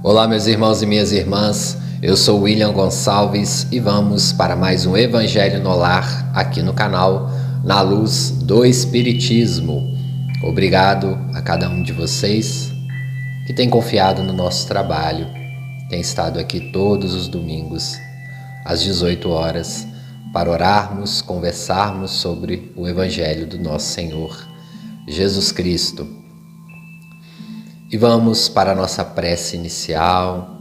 Olá, meus irmãos e minhas irmãs. Eu sou William Gonçalves e vamos para mais um Evangelho no Lar aqui no canal Na Luz do Espiritismo. Obrigado a cada um de vocês que tem confiado no nosso trabalho, tem estado aqui todos os domingos às 18 horas para orarmos, conversarmos sobre o Evangelho do nosso Senhor Jesus Cristo. E vamos para a nossa prece inicial.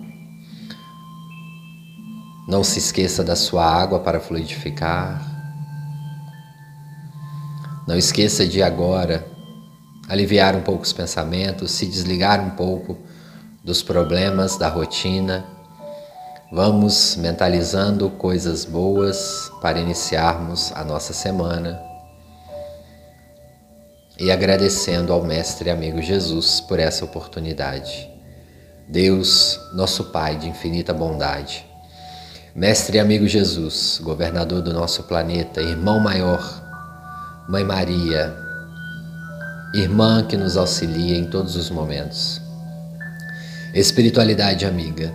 Não se esqueça da sua água para fluidificar. Não esqueça de agora aliviar um pouco os pensamentos, se desligar um pouco dos problemas da rotina. Vamos mentalizando coisas boas para iniciarmos a nossa semana e agradecendo ao Mestre e amigo Jesus por essa oportunidade. Deus, nosso Pai de infinita bondade, Mestre e amigo Jesus, governador do nosso planeta, irmão maior, Mãe Maria, irmã que nos auxilia em todos os momentos. Espiritualidade amiga,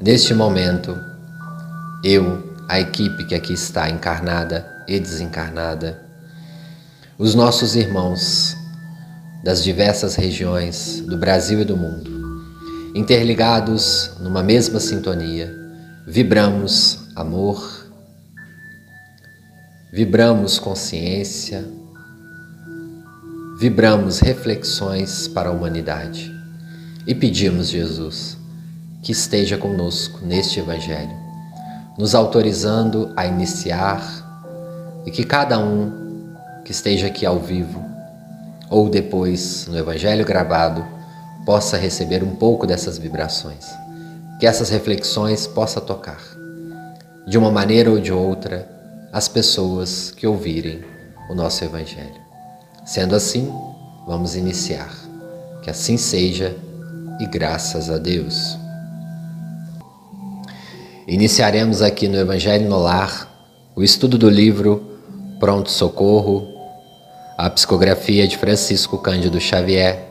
neste momento, eu, a equipe que aqui está encarnada e desencarnada, os nossos irmãos das diversas regiões do Brasil e do mundo, interligados numa mesma sintonia, vibramos amor, vibramos consciência, vibramos reflexões para a humanidade e pedimos, Jesus, que esteja conosco neste Evangelho, nos autorizando a iniciar e que cada um que esteja aqui ao vivo ou depois no Evangelho gravado possa receber um pouco dessas vibrações, que essas reflexões possa tocar, de uma maneira ou de outra, as pessoas que ouvirem o nosso Evangelho. Sendo assim, vamos iniciar. Que assim seja e graças a Deus. Iniciaremos aqui no Evangelho no Lar o estudo do livro Pronto Socorro a psicografia de Francisco Cândido Xavier,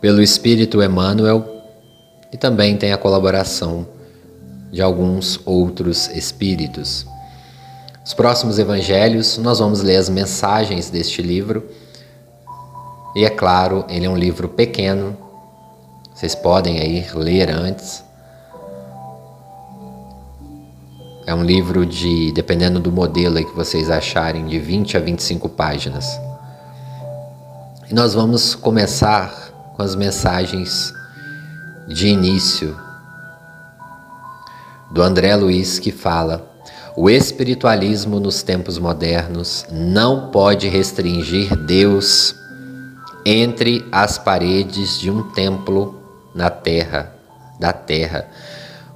pelo Espírito Emmanuel, e também tem a colaboração de alguns outros espíritos. Os próximos evangelhos, nós vamos ler as mensagens deste livro. E é claro, ele é um livro pequeno. Vocês podem aí ler antes. É um livro de, dependendo do modelo que vocês acharem, de 20 a 25 páginas. E nós vamos começar com as mensagens de início do André Luiz que fala: o espiritualismo nos tempos modernos não pode restringir Deus entre as paredes de um templo na terra, da terra,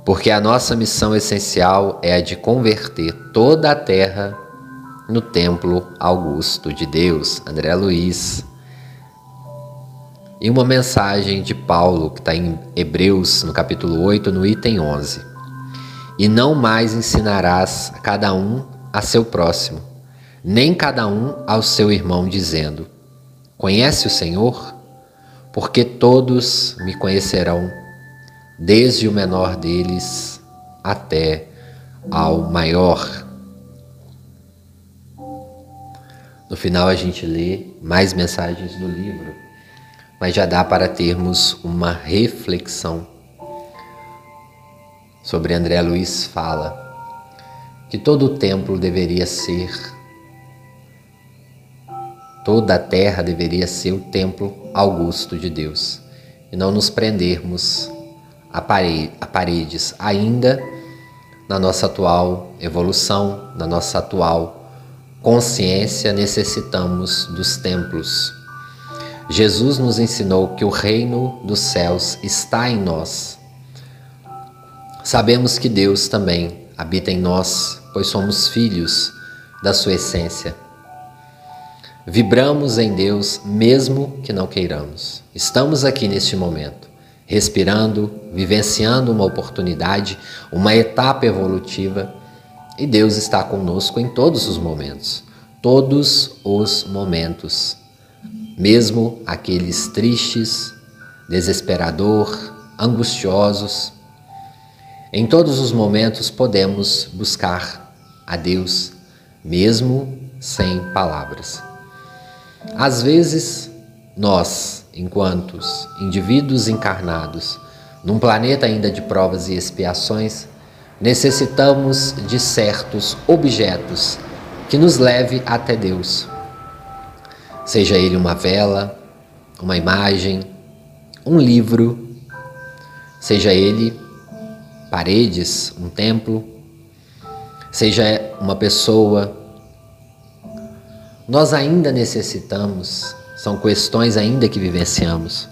porque a nossa missão essencial é a de converter toda a terra no templo augusto de Deus. André Luiz e uma mensagem de Paulo, que está em Hebreus, no capítulo 8, no item 11. E não mais ensinarás cada um a seu próximo, nem cada um ao seu irmão, dizendo: Conhece o Senhor? Porque todos me conhecerão, desde o menor deles até ao maior. No final, a gente lê mais mensagens do livro mas já dá para termos uma reflexão sobre André Luiz fala que todo o templo deveria ser toda a terra deveria ser o templo augusto de Deus e não nos prendermos a, a paredes ainda na nossa atual evolução, na nossa atual consciência necessitamos dos templos Jesus nos ensinou que o reino dos céus está em nós. Sabemos que Deus também habita em nós, pois somos filhos da sua essência. Vibramos em Deus mesmo que não queiramos. Estamos aqui neste momento, respirando, vivenciando uma oportunidade, uma etapa evolutiva, e Deus está conosco em todos os momentos. Todos os momentos mesmo aqueles tristes, desesperador, angustiosos. Em todos os momentos podemos buscar a Deus, mesmo sem palavras. Às vezes, nós, enquanto indivíduos encarnados, num planeta ainda de provas e expiações, necessitamos de certos objetos que nos leve até Deus. Seja ele uma vela, uma imagem, um livro, seja ele paredes, um templo, seja uma pessoa. Nós ainda necessitamos, são questões ainda que vivenciamos,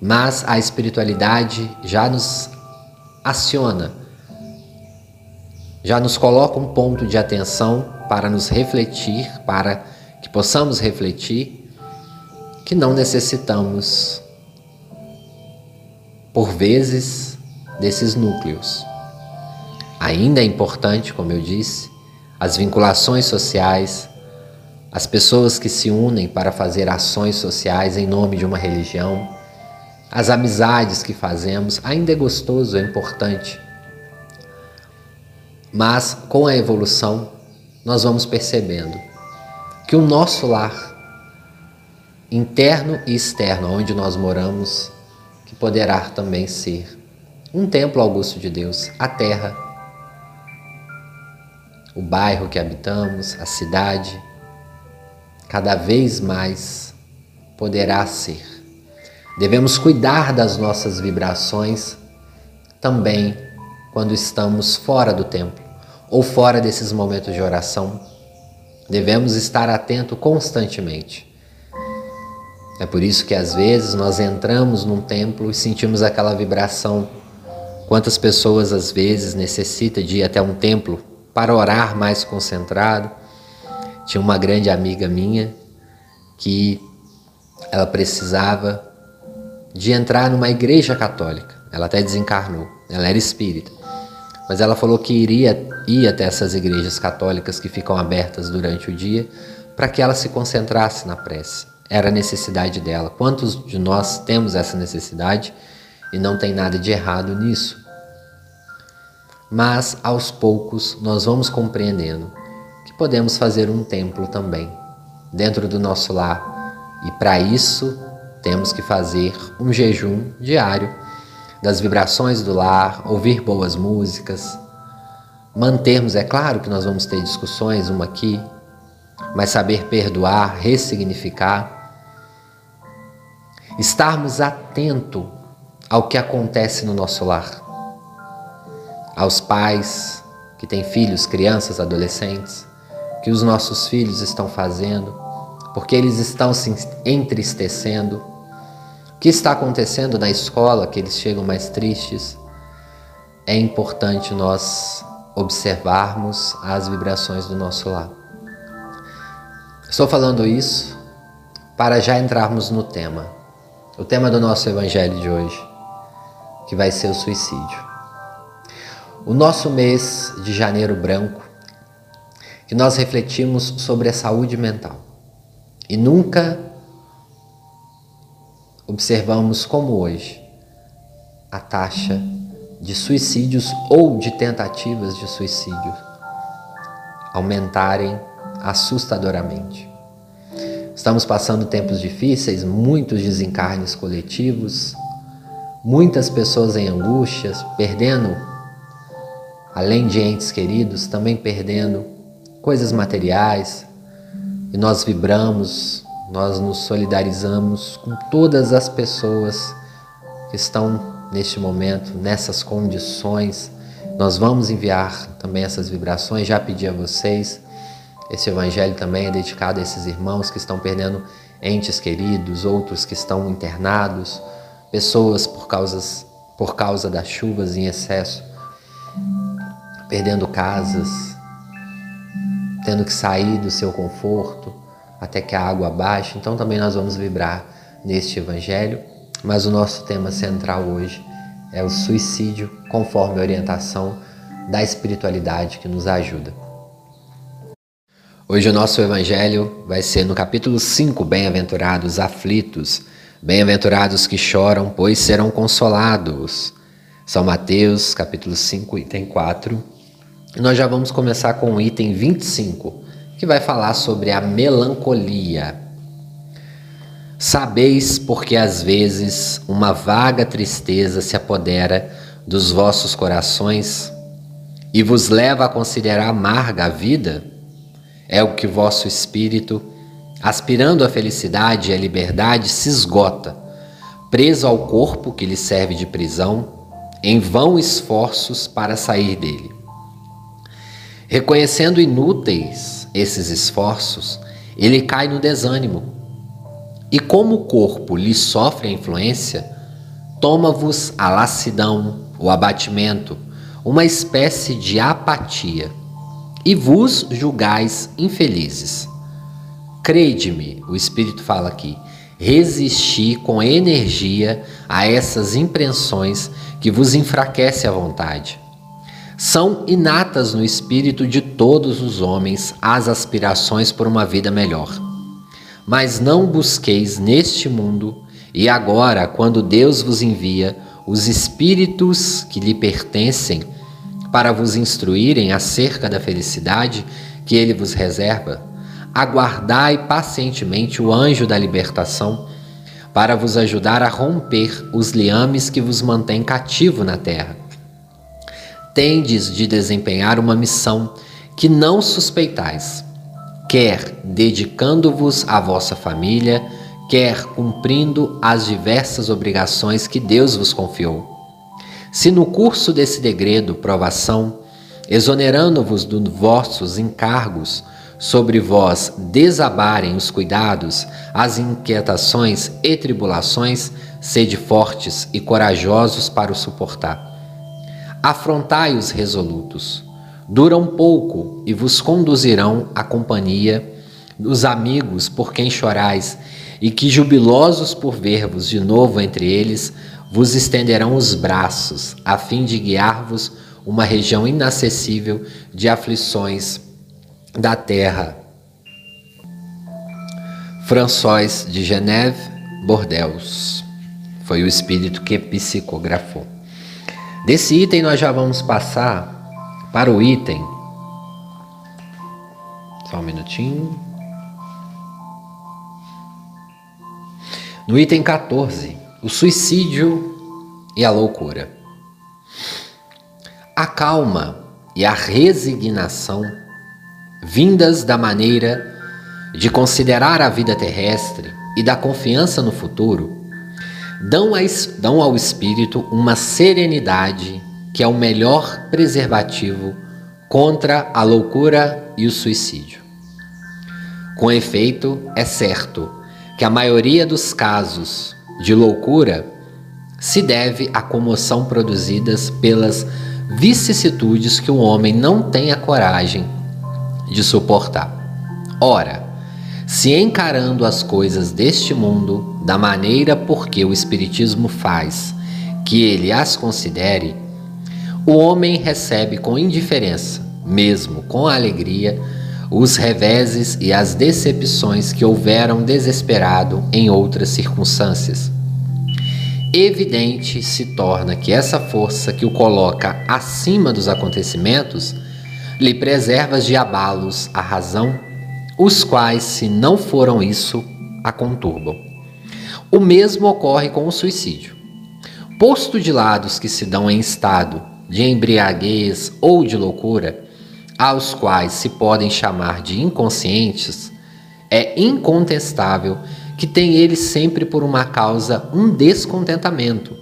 mas a espiritualidade já nos aciona, já nos coloca um ponto de atenção para nos refletir, para que possamos refletir que não necessitamos por vezes, desses núcleos. Ainda é importante, como eu disse, as vinculações sociais, as pessoas que se unem para fazer ações sociais em nome de uma religião, as amizades que fazemos, ainda é gostoso, é importante. Mas com a evolução, nós vamos percebendo que o nosso lar, interno e externo, onde nós moramos, que poderá também ser um templo augusto de Deus, a terra, o bairro que habitamos, a cidade, cada vez mais poderá ser. Devemos cuidar das nossas vibrações também quando estamos fora do templo ou fora desses momentos de oração. Devemos estar atento constantemente é por isso que às vezes nós entramos num templo e sentimos aquela vibração. Quantas pessoas às vezes necessitam de ir até um templo para orar mais concentrado? Tinha uma grande amiga minha que ela precisava de entrar numa igreja católica. Ela até desencarnou. Ela era espírita. Mas ela falou que iria ir até essas igrejas católicas que ficam abertas durante o dia para que ela se concentrasse na prece era a necessidade dela. Quantos de nós temos essa necessidade e não tem nada de errado nisso? Mas aos poucos nós vamos compreendendo que podemos fazer um templo também dentro do nosso lar e para isso temos que fazer um jejum diário das vibrações do lar, ouvir boas músicas, mantermos, é claro que nós vamos ter discussões, uma aqui, mas saber perdoar, ressignificar estarmos atento ao que acontece no nosso lar. Aos pais que têm filhos, crianças, adolescentes, que os nossos filhos estão fazendo, porque eles estão se entristecendo. O que está acontecendo na escola, que eles chegam mais tristes? É importante nós observarmos as vibrações do nosso lar. Estou falando isso para já entrarmos no tema o tema do nosso evangelho de hoje, que vai ser o suicídio. O nosso mês de janeiro branco, que nós refletimos sobre a saúde mental e nunca observamos como hoje a taxa de suicídios ou de tentativas de suicídio aumentarem assustadoramente. Estamos passando tempos difíceis, muitos desencarnes coletivos, muitas pessoas em angústias, perdendo, além de entes queridos, também perdendo coisas materiais. E nós vibramos, nós nos solidarizamos com todas as pessoas que estão neste momento, nessas condições. Nós vamos enviar também essas vibrações, já pedi a vocês. Esse evangelho também é dedicado a esses irmãos que estão perdendo entes queridos, outros que estão internados, pessoas por, causas, por causa das chuvas em excesso, perdendo casas, tendo que sair do seu conforto até que a água baixe. Então também nós vamos vibrar neste evangelho, mas o nosso tema central hoje é o suicídio, conforme a orientação da espiritualidade que nos ajuda. Hoje o nosso evangelho vai ser no capítulo 5, Bem-aventurados aflitos, Bem-aventurados que choram, pois serão consolados. São Mateus, capítulo 5, item 4. E nós já vamos começar com o item 25, que vai falar sobre a melancolia. Sabeis porque às vezes uma vaga tristeza se apodera dos vossos corações e vos leva a considerar amarga a vida? É o que vosso espírito aspirando à felicidade e à liberdade, se esgota, preso ao corpo que lhe serve de prisão, em vão esforços para sair dele. Reconhecendo inúteis esses esforços, ele cai no desânimo. E como o corpo lhe sofre a influência, toma-vos a lassidão, o abatimento, uma espécie de apatia, e vos julgais infelizes. Crede-me, o Espírito fala aqui, resisti com energia a essas impressões que vos enfraquece a vontade. São inatas no espírito de todos os homens as aspirações por uma vida melhor. Mas não busqueis neste mundo, e agora, quando Deus vos envia os espíritos que lhe pertencem para vos instruírem acerca da felicidade que ele vos reserva, aguardai pacientemente o anjo da libertação para vos ajudar a romper os liames que vos mantêm cativo na terra. Tendes de desempenhar uma missão que não suspeitais, quer dedicando-vos à vossa família, quer cumprindo as diversas obrigações que Deus vos confiou. Se no curso desse degredo, provação, exonerando-vos dos vossos encargos, sobre vós desabarem os cuidados, as inquietações e tribulações, sede fortes e corajosos para o suportar. Afrontai os resolutos. Duram pouco e vos conduzirão à companhia dos amigos por quem chorais, e que, jubilosos por ver-vos de novo entre eles, vos estenderão os braços, a fim de guiar-vos uma região inacessível de aflições da terra. François de Geneve, Bordeaux. Foi o espírito que psicografou. Desse item nós já vamos passar para o item. Só um minutinho. No item 14, o suicídio e a loucura. A calma e a resignação vindas da maneira de considerar a vida terrestre e da confiança no futuro, dão, a, dão ao espírito uma serenidade que é o melhor preservativo contra a loucura e o suicídio. Com efeito, é certo que a maioria dos casos de loucura se deve à comoção produzidas pelas vicissitudes que o homem não tem a coragem de suportar. Ora, se encarando as coisas deste mundo da maneira porque o Espiritismo faz que ele as considere, o homem recebe com indiferença, mesmo com alegria, os reveses e as decepções que houveram desesperado em outras circunstâncias. Evidente se torna que essa força que o coloca acima dos acontecimentos lhe preservas de abalos a razão, os quais, se não foram isso, a conturbam. O mesmo ocorre com o suicídio. Posto de lados que se dão em estado de embriaguez ou de loucura, aos quais se podem chamar de inconscientes, é incontestável que tem ele sempre por uma causa um descontentamento,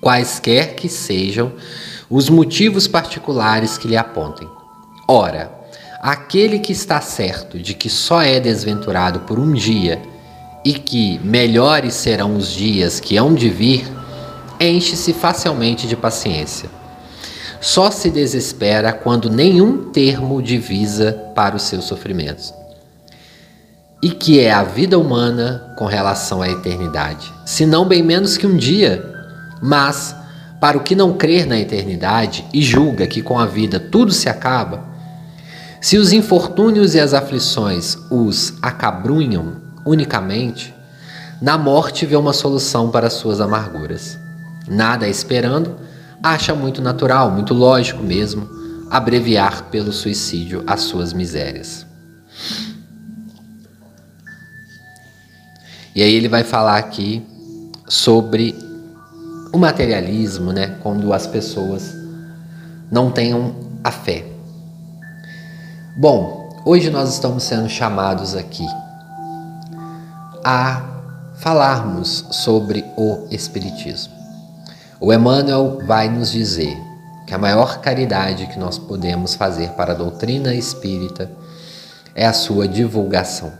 quaisquer que sejam os motivos particulares que lhe apontem. Ora, aquele que está certo de que só é desventurado por um dia e que melhores serão os dias que hão de vir, enche-se facilmente de paciência. Só se desespera quando nenhum termo divisa para os seus sofrimentos. E que é a vida humana com relação à eternidade, se não bem menos que um dia, mas para o que não crer na eternidade e julga que com a vida tudo se acaba, se os infortúnios e as aflições os acabrunham unicamente, na morte vê uma solução para suas amarguras. Nada esperando, acha muito natural, muito lógico mesmo, abreviar pelo suicídio as suas misérias. E aí ele vai falar aqui sobre o materialismo, né? Quando as pessoas não tenham a fé. Bom, hoje nós estamos sendo chamados aqui a falarmos sobre o Espiritismo. O Emmanuel vai nos dizer que a maior caridade que nós podemos fazer para a doutrina espírita é a sua divulgação.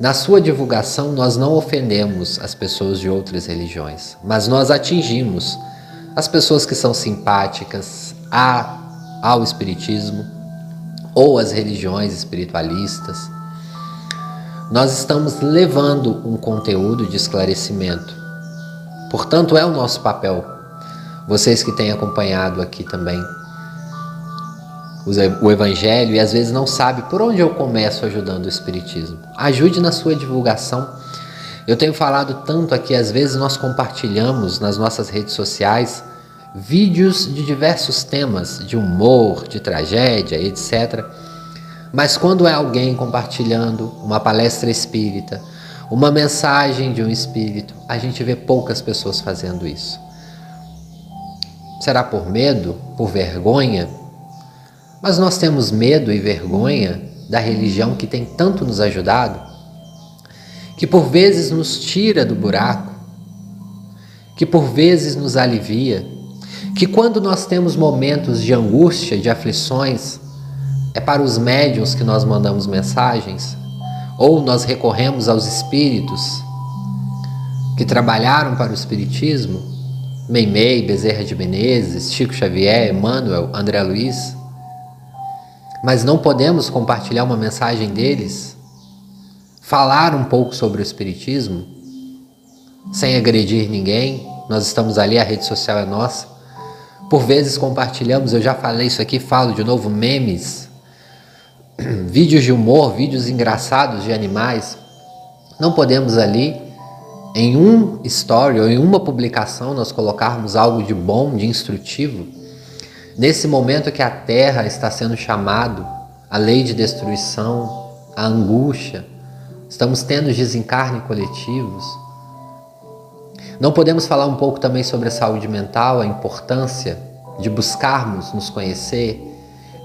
Na sua divulgação, nós não ofendemos as pessoas de outras religiões, mas nós atingimos as pessoas que são simpáticas a, ao Espiritismo ou às religiões espiritualistas. Nós estamos levando um conteúdo de esclarecimento. Portanto, é o nosso papel. Vocês que têm acompanhado aqui também o Evangelho e às vezes não sabe por onde eu começo ajudando o Espiritismo. Ajude na sua divulgação. Eu tenho falado tanto aqui, às vezes nós compartilhamos nas nossas redes sociais vídeos de diversos temas, de humor, de tragédia, etc. Mas quando é alguém compartilhando uma palestra espírita, uma mensagem de um espírito, a gente vê poucas pessoas fazendo isso. Será por medo? Por vergonha? Mas nós temos medo e vergonha da religião que tem tanto nos ajudado, que por vezes nos tira do buraco, que por vezes nos alivia, que quando nós temos momentos de angústia, de aflições, é para os médiuns que nós mandamos mensagens, ou nós recorremos aos espíritos que trabalharam para o espiritismo, Meimei, Bezerra de Menezes, Chico Xavier, Emmanuel, André Luiz, mas não podemos compartilhar uma mensagem deles, falar um pouco sobre o Espiritismo, sem agredir ninguém. Nós estamos ali, a rede social é nossa. Por vezes compartilhamos, eu já falei isso aqui, falo de novo, memes, vídeos de humor, vídeos engraçados de animais. Não podemos ali, em um story ou em uma publicação, nós colocarmos algo de bom, de instrutivo Nesse momento que a terra está sendo chamado, a lei de destruição, a angústia, estamos tendo desencarne coletivos. Não podemos falar um pouco também sobre a saúde mental, a importância de buscarmos nos conhecer,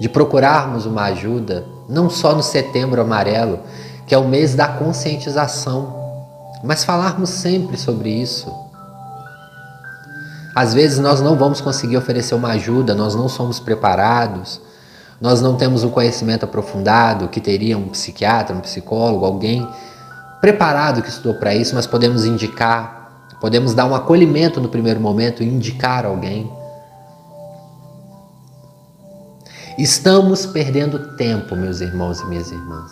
de procurarmos uma ajuda, não só no setembro amarelo, que é o mês da conscientização, mas falarmos sempre sobre isso às vezes nós não vamos conseguir oferecer uma ajuda, nós não somos preparados, nós não temos um conhecimento aprofundado que teria um psiquiatra, um psicólogo, alguém preparado que estudou para isso, mas podemos indicar, podemos dar um acolhimento no primeiro momento e indicar alguém. Estamos perdendo tempo, meus irmãos e minhas irmãs.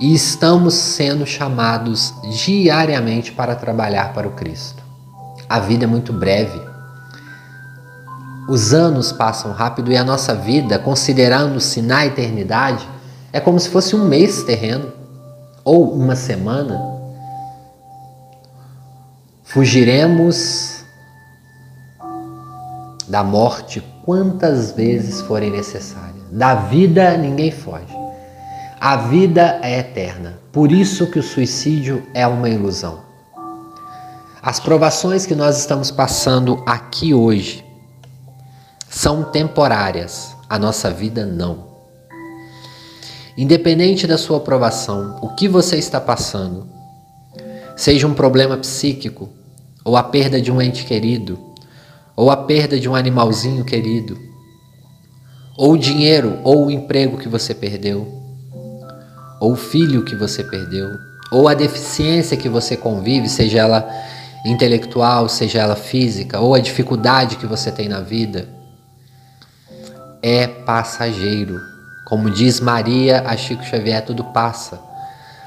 E estamos sendo chamados diariamente para trabalhar para o Cristo. A vida é muito breve. Os anos passam rápido e a nossa vida, considerando-se na eternidade, é como se fosse um mês terreno ou uma semana. Fugiremos da morte quantas vezes forem necessárias. Da vida ninguém foge. A vida é eterna. Por isso que o suicídio é uma ilusão. As provações que nós estamos passando aqui hoje são temporárias, a nossa vida não. Independente da sua provação, o que você está passando, seja um problema psíquico, ou a perda de um ente querido, ou a perda de um animalzinho querido, ou o dinheiro ou o emprego que você perdeu, ou o filho que você perdeu, ou a deficiência que você convive, seja ela intelectual, seja ela física, ou a dificuldade que você tem na vida, é passageiro. Como diz Maria a Chico Xavier, tudo passa.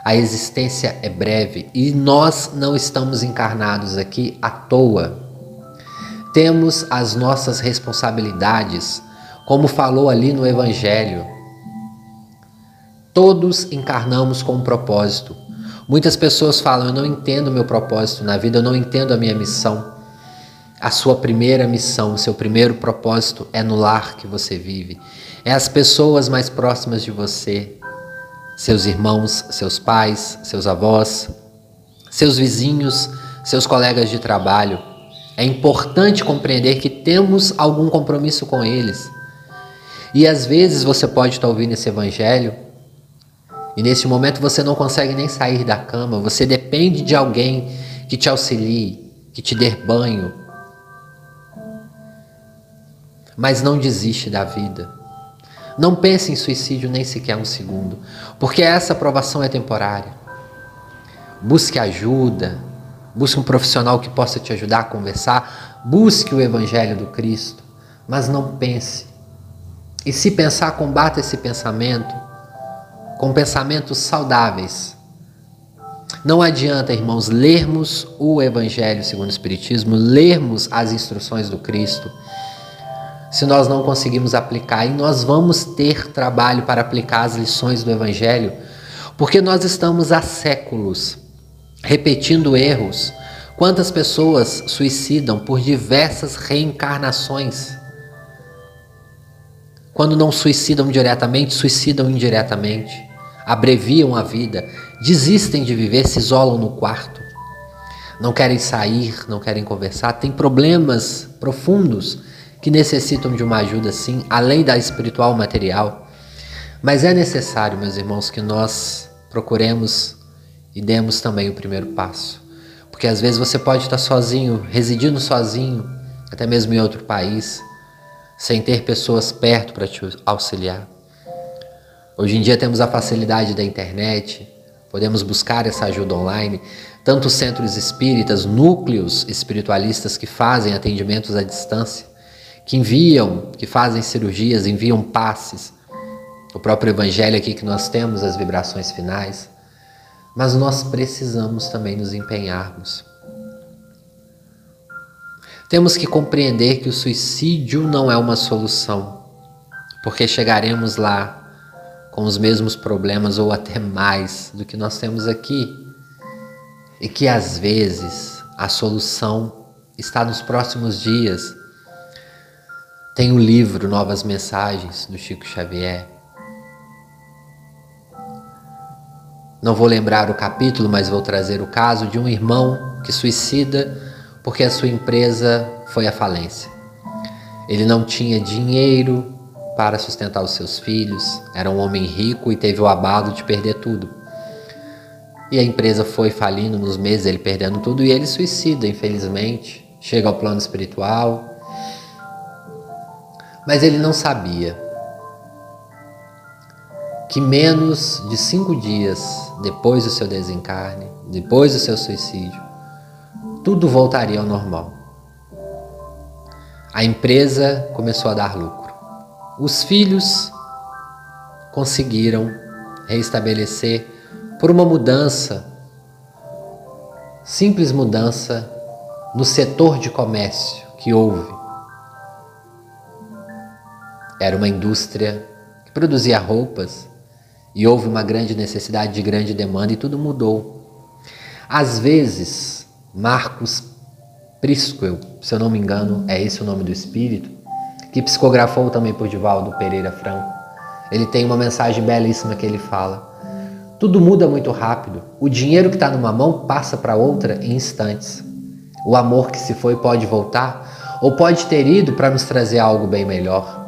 A existência é breve e nós não estamos encarnados aqui à toa. Temos as nossas responsabilidades, como falou ali no Evangelho. Todos encarnamos com um propósito. Muitas pessoas falam: Eu não entendo meu propósito na vida, eu não entendo a minha missão. A sua primeira missão, o seu primeiro propósito é no lar que você vive, é as pessoas mais próximas de você, seus irmãos, seus pais, seus avós, seus vizinhos, seus colegas de trabalho. É importante compreender que temos algum compromisso com eles. E às vezes você pode estar ouvindo esse evangelho e nesse momento você não consegue nem sair da cama, você depende de alguém que te auxilie, que te dê banho, mas não desiste da vida. Não pense em suicídio nem sequer um segundo, porque essa aprovação é temporária. Busque ajuda, busque um profissional que possa te ajudar a conversar, busque o Evangelho do Cristo, mas não pense. E se pensar, combata esse pensamento com pensamentos saudáveis. Não adianta, irmãos, lermos o Evangelho segundo o Espiritismo, lermos as instruções do Cristo se nós não conseguimos aplicar. E nós vamos ter trabalho para aplicar as lições do Evangelho, porque nós estamos há séculos repetindo erros. Quantas pessoas suicidam por diversas reencarnações? Quando não suicidam diretamente, suicidam indiretamente, abreviam a vida, desistem de viver, se isolam no quarto, não querem sair, não querem conversar, têm problemas profundos que necessitam de uma ajuda sim, além da espiritual material. Mas é necessário, meus irmãos, que nós procuremos e demos também o primeiro passo. Porque às vezes você pode estar sozinho, residindo sozinho, até mesmo em outro país, sem ter pessoas perto para te auxiliar. Hoje em dia temos a facilidade da internet, podemos buscar essa ajuda online. Tanto centros espíritas, núcleos espiritualistas que fazem atendimentos à distância, que enviam, que fazem cirurgias, enviam passes. O próprio Evangelho aqui que nós temos, as vibrações finais. Mas nós precisamos também nos empenharmos. Temos que compreender que o suicídio não é uma solução, porque chegaremos lá com os mesmos problemas ou até mais do que nós temos aqui. E que às vezes a solução está nos próximos dias tem o livro Novas Mensagens do Chico Xavier. Não vou lembrar o capítulo, mas vou trazer o caso de um irmão que suicida porque a sua empresa foi à falência. Ele não tinha dinheiro para sustentar os seus filhos, era um homem rico e teve o abalo de perder tudo. E a empresa foi falindo nos meses, ele perdendo tudo, e ele suicida, infelizmente. Chega ao plano espiritual, mas ele não sabia que menos de cinco dias depois do seu desencarne, depois do seu suicídio, tudo voltaria ao normal. A empresa começou a dar lucro. Os filhos conseguiram reestabelecer por uma mudança, simples mudança no setor de comércio que houve era uma indústria que produzia roupas e houve uma grande necessidade de grande demanda e tudo mudou. Às vezes, Marcos Prisquel, se eu não me engano, é esse o nome do espírito, que psicografou também por Divaldo Pereira Franco. Ele tem uma mensagem belíssima que ele fala. Tudo muda muito rápido. O dinheiro que está numa mão passa para outra em instantes. O amor que se foi pode voltar ou pode ter ido para nos trazer algo bem melhor.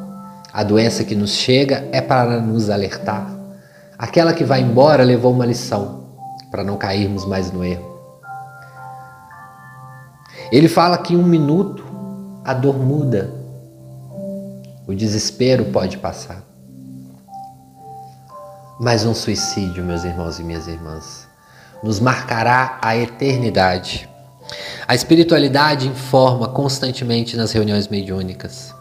A doença que nos chega é para nos alertar. Aquela que vai embora levou uma lição para não cairmos mais no erro. Ele fala que em um minuto a dor muda, o desespero pode passar. Mas um suicídio, meus irmãos e minhas irmãs, nos marcará a eternidade. A espiritualidade informa constantemente nas reuniões mediúnicas.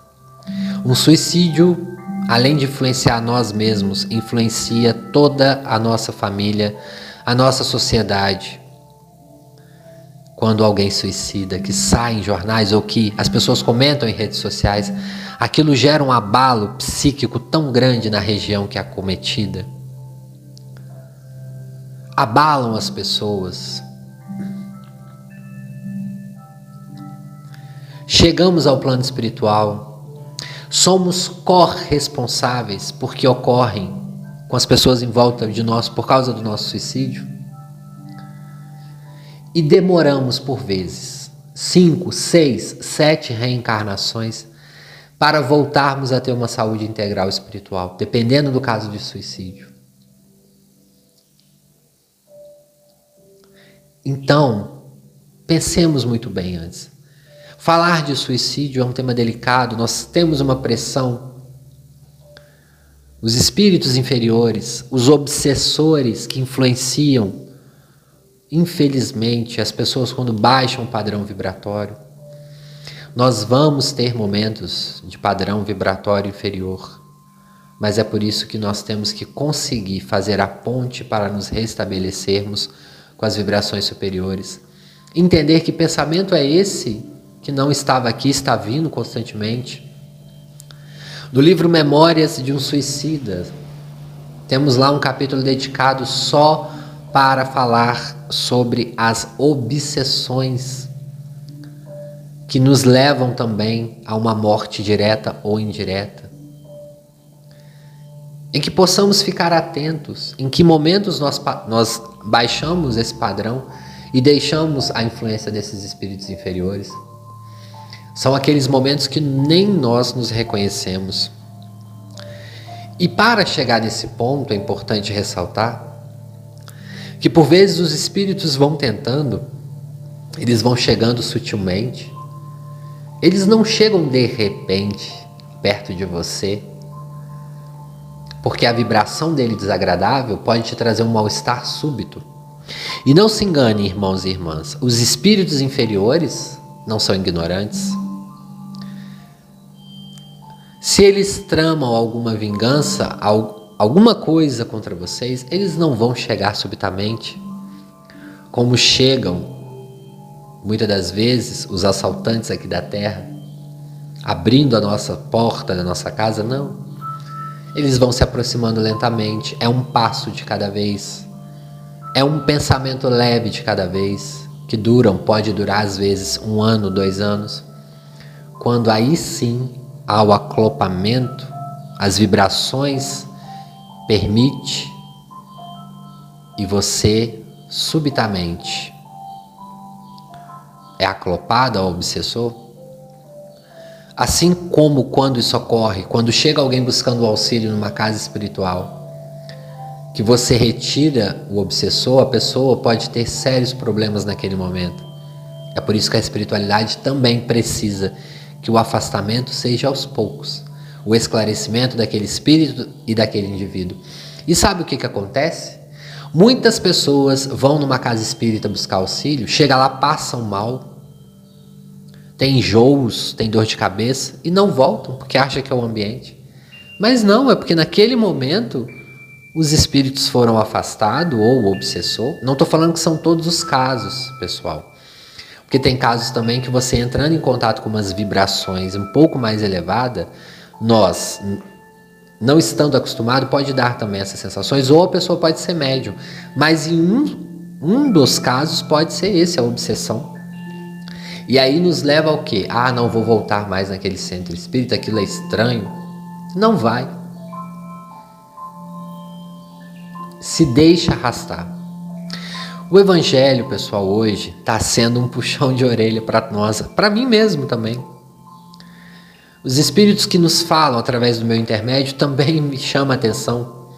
Um suicídio, além de influenciar nós mesmos, influencia toda a nossa família, a nossa sociedade. Quando alguém suicida, que sai em jornais ou que as pessoas comentam em redes sociais, aquilo gera um abalo psíquico tão grande na região que é acometida. abalam as pessoas. Chegamos ao plano espiritual, somos corresponsáveis porque ocorrem com as pessoas em volta de nós por causa do nosso suicídio. E demoramos por vezes cinco, seis, sete reencarnações para voltarmos a ter uma saúde integral espiritual, dependendo do caso de suicídio. Então, pensemos muito bem antes. Falar de suicídio é um tema delicado, nós temos uma pressão. Os espíritos inferiores, os obsessores que influenciam, infelizmente, as pessoas quando baixam o padrão vibratório. Nós vamos ter momentos de padrão vibratório inferior, mas é por isso que nós temos que conseguir fazer a ponte para nos restabelecermos com as vibrações superiores. Entender que pensamento é esse que não estava aqui, está vindo constantemente. No livro Memórias de um Suicida, temos lá um capítulo dedicado só para falar sobre as obsessões que nos levam também a uma morte direta ou indireta. Em que possamos ficar atentos em que momentos nós, nós baixamos esse padrão e deixamos a influência desses espíritos inferiores. São aqueles momentos que nem nós nos reconhecemos. E para chegar nesse ponto, é importante ressaltar que por vezes os espíritos vão tentando, eles vão chegando sutilmente, eles não chegam de repente perto de você, porque a vibração dele desagradável pode te trazer um mal-estar súbito. E não se engane, irmãos e irmãs, os espíritos inferiores não são ignorantes. Se eles tramam alguma vingança, alguma coisa contra vocês, eles não vão chegar subitamente, como chegam muitas das vezes os assaltantes aqui da terra, abrindo a nossa porta da nossa casa, não. Eles vão se aproximando lentamente, é um passo de cada vez, é um pensamento leve de cada vez, que duram, pode durar às vezes um ano, dois anos, quando aí sim ao aclopamento, as vibrações permite e você subitamente é aclopado ao obsessor? Assim como quando isso ocorre, quando chega alguém buscando auxílio numa casa espiritual, que você retira o obsessor, a pessoa pode ter sérios problemas naquele momento. É por isso que a espiritualidade também precisa que o afastamento seja aos poucos, o esclarecimento daquele espírito e daquele indivíduo. E sabe o que, que acontece? Muitas pessoas vão numa casa espírita buscar auxílio, chega lá, passam mal, tem enjoos, tem dor de cabeça e não voltam porque acha que é o ambiente. Mas não, é porque naquele momento os espíritos foram afastados ou o obsessor. Não estou falando que são todos os casos, pessoal. Porque tem casos também que você entrando em contato com umas vibrações um pouco mais elevada, nós não estando acostumado pode dar também essas sensações ou a pessoa pode ser médium, mas em um, um dos casos pode ser esse a obsessão. E aí nos leva ao que? Ah, não vou voltar mais naquele centro espírita, aquilo é estranho. Não vai. Se deixa arrastar. O evangelho, pessoal, hoje está sendo um puxão de orelha para nós, para mim mesmo também. Os espíritos que nos falam através do meu intermédio também me chamam a atenção.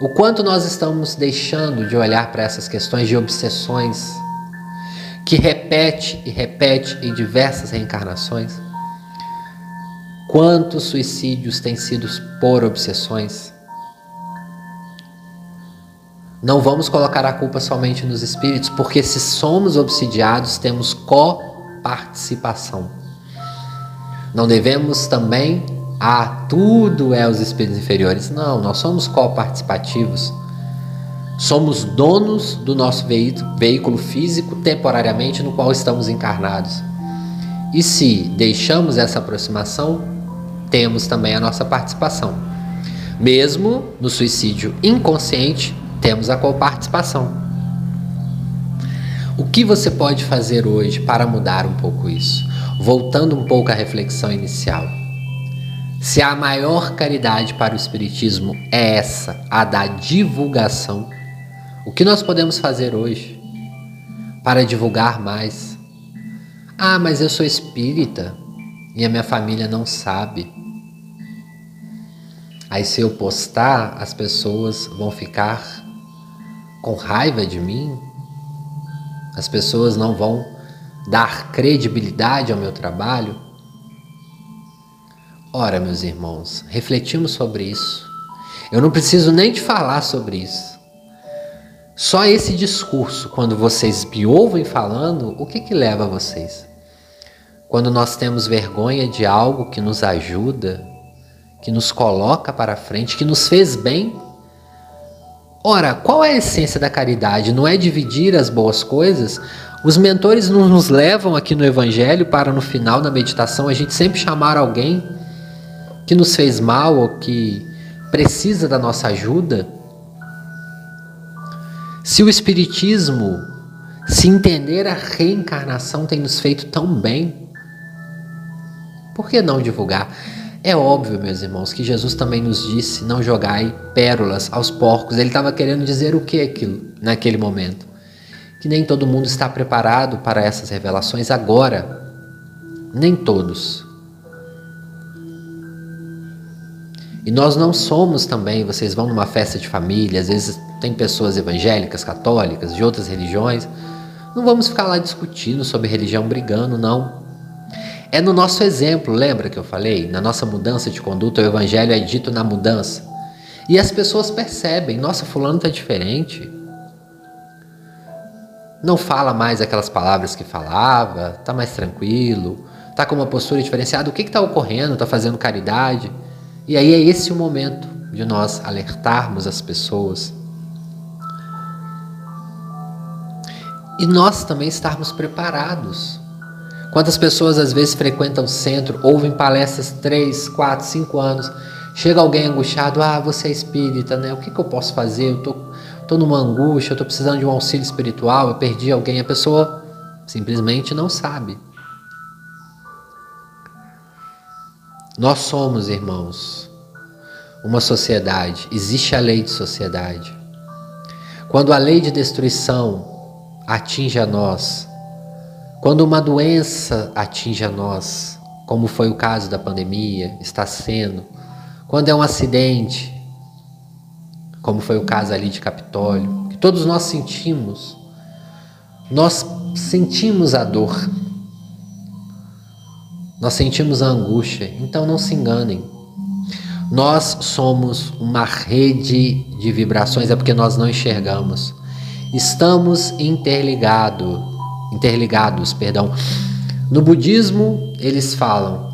O quanto nós estamos deixando de olhar para essas questões de obsessões que repete e repete em diversas reencarnações. Quantos suicídios têm sido por obsessões? Não vamos colocar a culpa somente nos espíritos, porque se somos obsidiados, temos coparticipação. Não devemos também, ah, tudo é os espíritos inferiores. Não, nós somos coparticipativos. Somos donos do nosso veículo físico temporariamente no qual estamos encarnados. E se deixamos essa aproximação, temos também a nossa participação. Mesmo no suicídio inconsciente, temos a coparticipação. O que você pode fazer hoje para mudar um pouco isso? Voltando um pouco à reflexão inicial. Se a maior caridade para o Espiritismo é essa, a da divulgação, o que nós podemos fazer hoje para divulgar mais? Ah, mas eu sou espírita e a minha família não sabe. Aí, se eu postar, as pessoas vão ficar com raiva de mim, as pessoas não vão dar credibilidade ao meu trabalho. Ora, meus irmãos, refletimos sobre isso. Eu não preciso nem de falar sobre isso. Só esse discurso, quando vocês me ouvem falando, o que que leva a vocês? Quando nós temos vergonha de algo que nos ajuda, que nos coloca para frente, que nos fez bem. Ora, qual é a essência da caridade? Não é dividir as boas coisas? Os mentores nos levam aqui no Evangelho para no final da meditação a gente sempre chamar alguém que nos fez mal ou que precisa da nossa ajuda se o Espiritismo, se entender a reencarnação tem nos feito tão bem, por que não divulgar? É óbvio, meus irmãos, que Jesus também nos disse: não jogai pérolas aos porcos. Ele estava querendo dizer o que aquilo naquele momento? Que nem todo mundo está preparado para essas revelações agora. Nem todos. E nós não somos também, vocês vão numa festa de família, às vezes tem pessoas evangélicas, católicas, de outras religiões. Não vamos ficar lá discutindo sobre religião, brigando, não. É no nosso exemplo, lembra que eu falei? Na nossa mudança de conduta, o evangelho é dito na mudança. E as pessoas percebem, nossa, fulano está diferente. Não fala mais aquelas palavras que falava, está mais tranquilo, está com uma postura diferenciada. O que está ocorrendo? Está fazendo caridade? E aí é esse o momento de nós alertarmos as pessoas e nós também estarmos preparados. Quantas pessoas às vezes frequentam o centro, ouvem palestras 3, 4, 5 anos, chega alguém angustiado, ah, você é espírita, né? O que, que eu posso fazer? Eu tô, tô numa angústia, eu tô precisando de um auxílio espiritual, eu perdi alguém, a pessoa simplesmente não sabe. Nós somos, irmãos, uma sociedade, existe a lei de sociedade. Quando a lei de destruição atinge a nós, quando uma doença atinge a nós, como foi o caso da pandemia, está sendo, quando é um acidente, como foi o caso ali de Capitólio, que todos nós sentimos, nós sentimos a dor, nós sentimos a angústia, então não se enganem. Nós somos uma rede de vibrações, é porque nós não enxergamos. Estamos interligado, interligados, perdão. No budismo, eles falam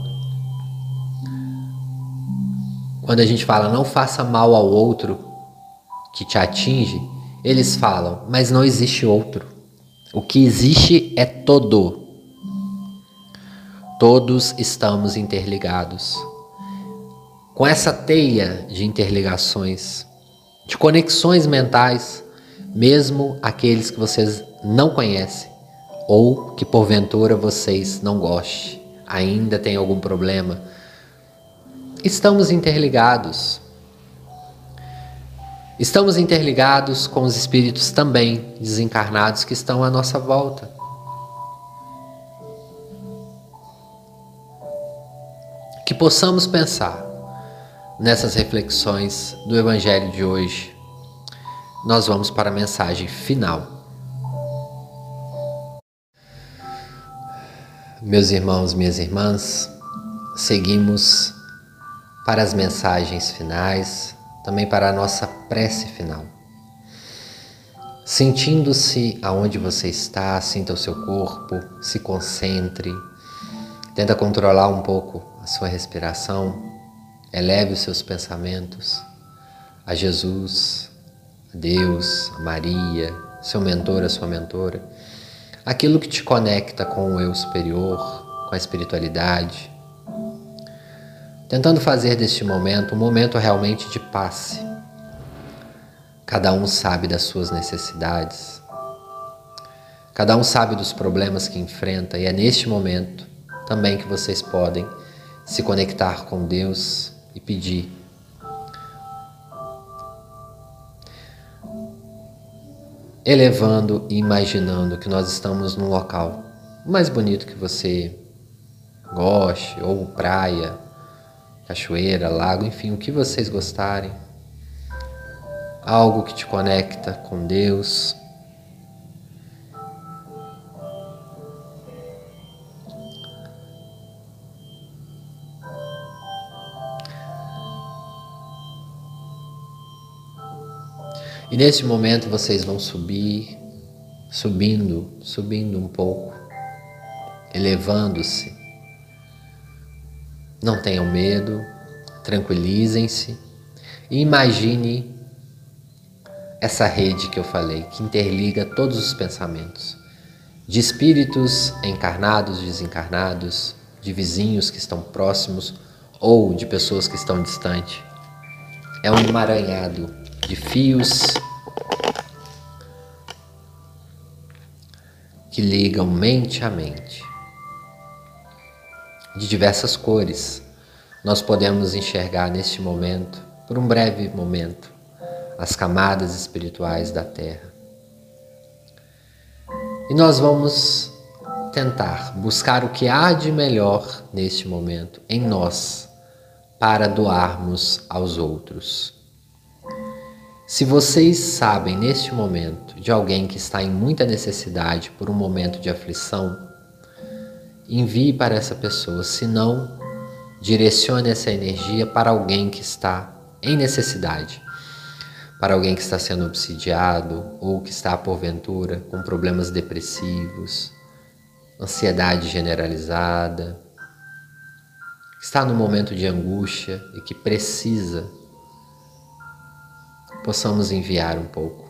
quando a gente fala não faça mal ao outro que te atinge, eles falam, mas não existe outro. O que existe é todo. Todos estamos interligados. Com essa teia de interligações, de conexões mentais, mesmo aqueles que vocês não conhecem ou que porventura vocês não gostem, ainda tem algum problema, estamos interligados. Estamos interligados com os espíritos também desencarnados que estão à nossa volta. que possamos pensar nessas reflexões do Evangelho de hoje. Nós vamos para a mensagem final. Meus irmãos, minhas irmãs, seguimos para as mensagens finais, também para a nossa prece final. Sentindo-se aonde você está, sinta o seu corpo, se concentre, tenta controlar um pouco a sua respiração, eleve os seus pensamentos a Jesus, a Deus, a Maria, seu mentor, a sua mentora, aquilo que te conecta com o eu superior, com a espiritualidade, tentando fazer deste momento um momento realmente de passe, Cada um sabe das suas necessidades. Cada um sabe dos problemas que enfrenta, e é neste momento também que vocês podem se conectar com Deus e pedir. Elevando e imaginando que nós estamos num local mais bonito que você goste, ou praia, cachoeira, lago, enfim, o que vocês gostarem. Algo que te conecta com Deus. E nesse momento vocês vão subir, subindo, subindo um pouco, elevando-se não tenham medo, tranquilizem-se e imagine essa rede que eu falei, que interliga todos os pensamentos, de espíritos encarnados, desencarnados, de vizinhos que estão próximos ou de pessoas que estão distantes. É um emaranhado de fios que ligam mente a mente de diversas cores. Nós podemos enxergar neste momento, por um breve momento, as camadas espirituais da Terra. E nós vamos tentar buscar o que há de melhor neste momento em nós para doarmos aos outros. Se vocês sabem neste momento de alguém que está em muita necessidade por um momento de aflição, envie para essa pessoa, se não, direcione essa energia para alguém que está em necessidade, para alguém que está sendo obsidiado ou que está, porventura, com problemas depressivos, ansiedade generalizada, está no momento de angústia e que precisa, possamos enviar um pouco.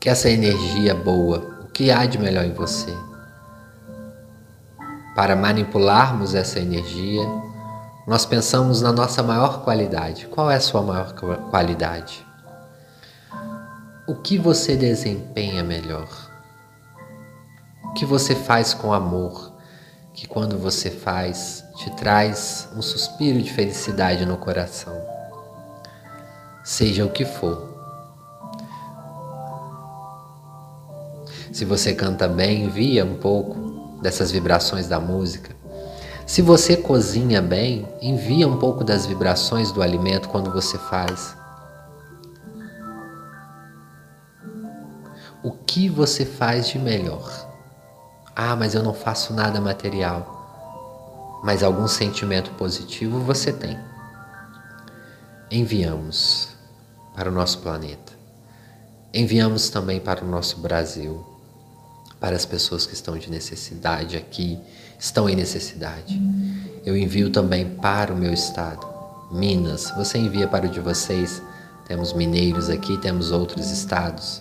Que essa energia boa, o que há de melhor em você, para manipularmos essa energia, nós pensamos na nossa maior qualidade. Qual é a sua maior qualidade? O que você desempenha melhor? O que você faz com amor, que quando você faz te traz um suspiro de felicidade no coração? Seja o que for. Se você canta bem, envia um pouco dessas vibrações da música. Se você cozinha bem, envia um pouco das vibrações do alimento quando você faz. O que você faz de melhor? Ah, mas eu não faço nada material. Mas algum sentimento positivo você tem. Enviamos para o nosso planeta. Enviamos também para o nosso Brasil para as pessoas que estão de necessidade aqui, estão em necessidade. Eu envio também para o meu estado, Minas. Você envia para o de vocês. Temos mineiros aqui, temos outros estados.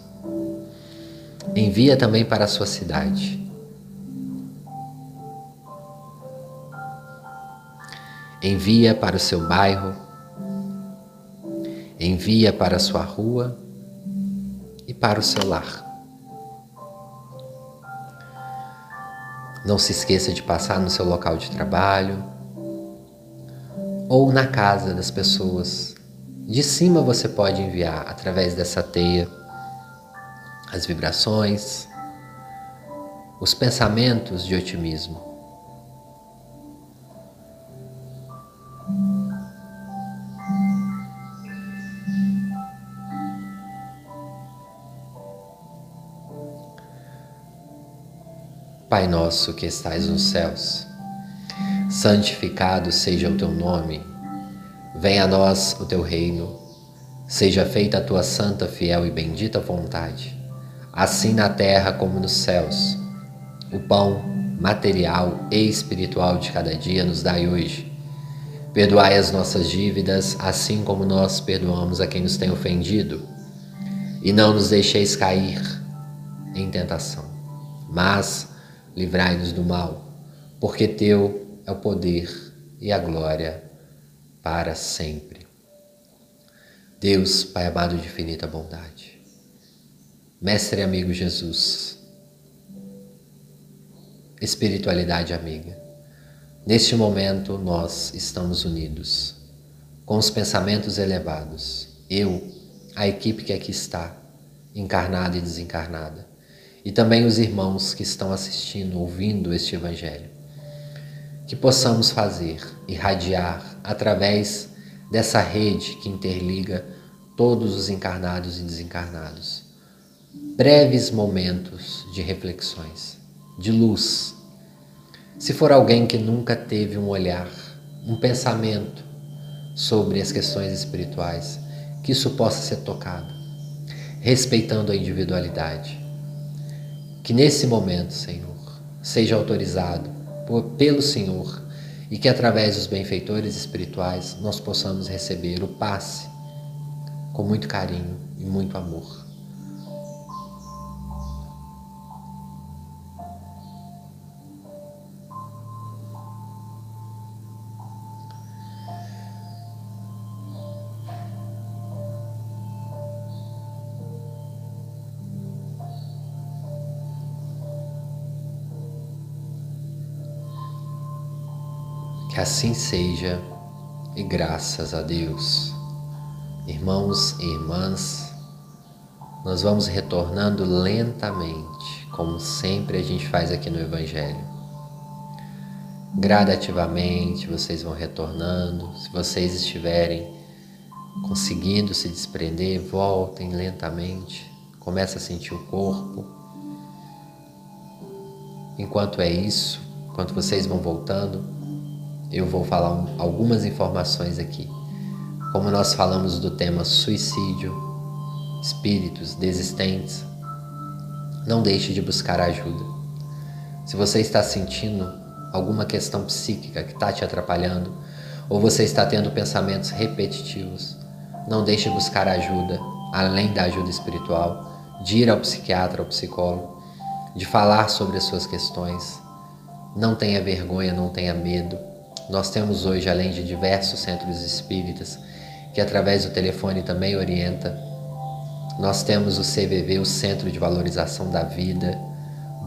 Envia também para a sua cidade. Envia para o seu bairro. Envia para a sua rua e para o seu lar. Não se esqueça de passar no seu local de trabalho ou na casa das pessoas. De cima você pode enviar através dessa teia as vibrações, os pensamentos de otimismo. Pai nosso que estais nos céus, santificado seja o teu nome, venha a nós o teu reino, seja feita a tua santa, fiel e bendita vontade, assim na terra como nos céus. O pão material e espiritual de cada dia nos dai hoje. Perdoai as nossas dívidas, assim como nós perdoamos a quem nos tem ofendido. E não nos deixeis cair em tentação, mas livrai-nos do mal, porque teu é o poder e a glória para sempre. Deus, Pai amado de infinita bondade, Mestre e amigo Jesus, espiritualidade amiga, neste momento nós estamos unidos com os pensamentos elevados, eu, a equipe que aqui está, encarnada e desencarnada, e também os irmãos que estão assistindo, ouvindo este Evangelho. Que possamos fazer, irradiar através dessa rede que interliga todos os encarnados e desencarnados. Breves momentos de reflexões, de luz. Se for alguém que nunca teve um olhar, um pensamento sobre as questões espirituais, que isso possa ser tocado, respeitando a individualidade. Que nesse momento, Senhor, seja autorizado por, pelo Senhor e que através dos benfeitores espirituais nós possamos receber o passe com muito carinho e muito amor. Que assim seja e graças a Deus. Irmãos e irmãs, nós vamos retornando lentamente, como sempre a gente faz aqui no Evangelho. Gradativamente vocês vão retornando. Se vocês estiverem conseguindo se desprender, voltem lentamente. Começa a sentir o corpo. Enquanto é isso, enquanto vocês vão voltando, eu vou falar algumas informações aqui. Como nós falamos do tema suicídio, espíritos desistentes, não deixe de buscar ajuda. Se você está sentindo alguma questão psíquica que está te atrapalhando, ou você está tendo pensamentos repetitivos, não deixe de buscar ajuda, além da ajuda espiritual, de ir ao psiquiatra ou psicólogo, de falar sobre as suas questões. Não tenha vergonha, não tenha medo. Nós temos hoje, além de diversos centros espíritas, que através do telefone também orienta. Nós temos o CVV, o Centro de Valorização da Vida.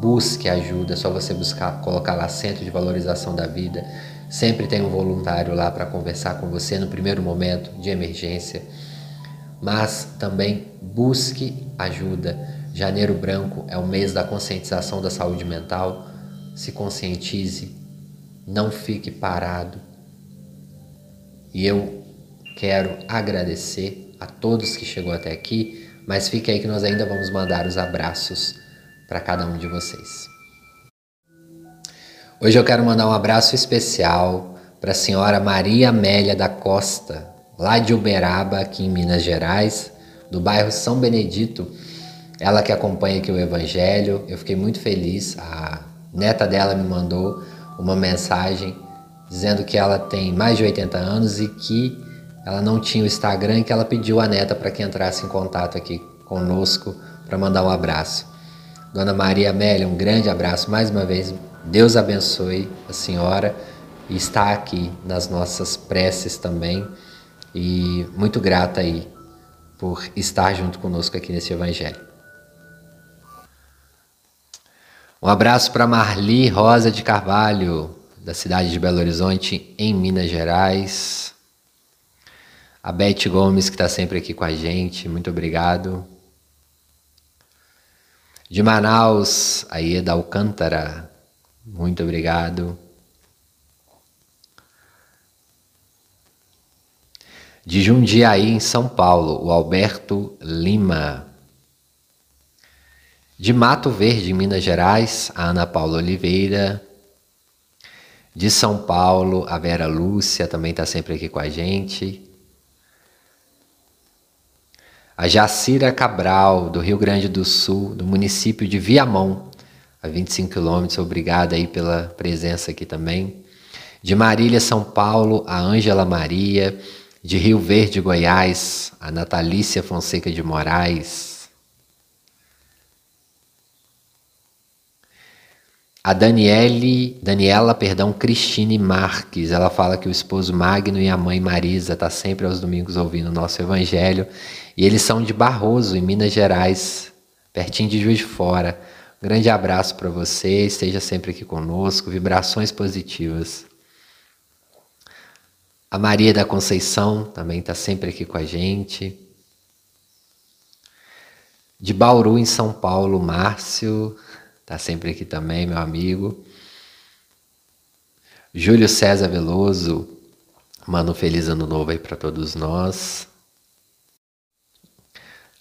Busque ajuda, é só você buscar, colocar lá Centro de Valorização da Vida. Sempre tem um voluntário lá para conversar com você no primeiro momento de emergência. Mas também busque ajuda. Janeiro Branco é o mês da conscientização da saúde mental. Se conscientize, não fique parado. E eu Quero agradecer a todos que chegou até aqui, mas fique aí que nós ainda vamos mandar os abraços para cada um de vocês. Hoje eu quero mandar um abraço especial para a senhora Maria Amélia da Costa, lá de Uberaba, aqui em Minas Gerais, do bairro São Benedito. Ela que acompanha aqui o Evangelho, eu fiquei muito feliz. A neta dela me mandou uma mensagem dizendo que ela tem mais de 80 anos e que ela não tinha o Instagram e que ela pediu a neta para que entrasse em contato aqui conosco para mandar um abraço. Dona Maria Amélia, um grande abraço mais uma vez. Deus abençoe a senhora e está aqui nas nossas preces também. E muito grata aí por estar junto conosco aqui nesse evangelho. Um abraço para Marli Rosa de Carvalho, da cidade de Belo Horizonte, em Minas Gerais. A Beth Gomes, que está sempre aqui com a gente, muito obrigado. De Manaus, a Ieda Alcântara, muito obrigado. De Jundiaí, em São Paulo, o Alberto Lima. De Mato Verde, Minas Gerais, a Ana Paula Oliveira. De São Paulo, a Vera Lúcia também está sempre aqui com a gente. A Jacira Cabral, do Rio Grande do Sul, do município de Viamão, a 25 quilômetros. Obrigada aí pela presença aqui também. De Marília, São Paulo, a Ângela Maria. De Rio Verde, Goiás, a Natalícia Fonseca de Moraes. A Daniele, Daniela, perdão, Cristine Marques, ela fala que o esposo Magno e a mãe Marisa tá sempre aos domingos ouvindo o nosso evangelho, e eles são de Barroso, em Minas Gerais, pertinho de Juiz de Fora. Um grande abraço para você, esteja sempre aqui conosco, vibrações positivas. A Maria da Conceição também está sempre aqui com a gente. De Bauru, em São Paulo, Márcio, Está sempre aqui também, meu amigo. Júlio César Veloso, mano, feliz ano novo aí para todos nós.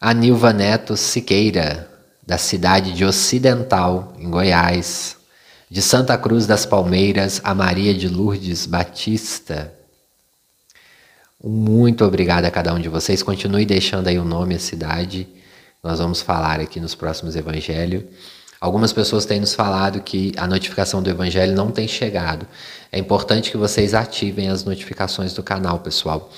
A Nilva Neto Siqueira, da cidade de Ocidental, em Goiás. De Santa Cruz das Palmeiras, a Maria de Lourdes Batista. Muito obrigado a cada um de vocês. Continue deixando aí o nome, a cidade. Nós vamos falar aqui nos próximos evangelhos. Algumas pessoas têm nos falado que a notificação do Evangelho não tem chegado. É importante que vocês ativem as notificações do canal, pessoal.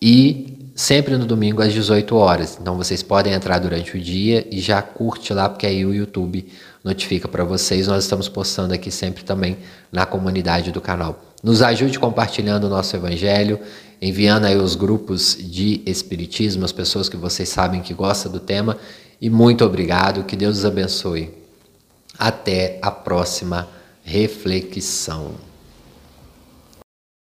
E sempre no domingo às 18 horas. Então vocês podem entrar durante o dia e já curte lá, porque aí o YouTube notifica para vocês. Nós estamos postando aqui sempre também na comunidade do canal. Nos ajude compartilhando o nosso Evangelho, enviando aí os grupos de Espiritismo, as pessoas que vocês sabem que gostam do tema e muito obrigado, que Deus os abençoe. Até a próxima reflexão.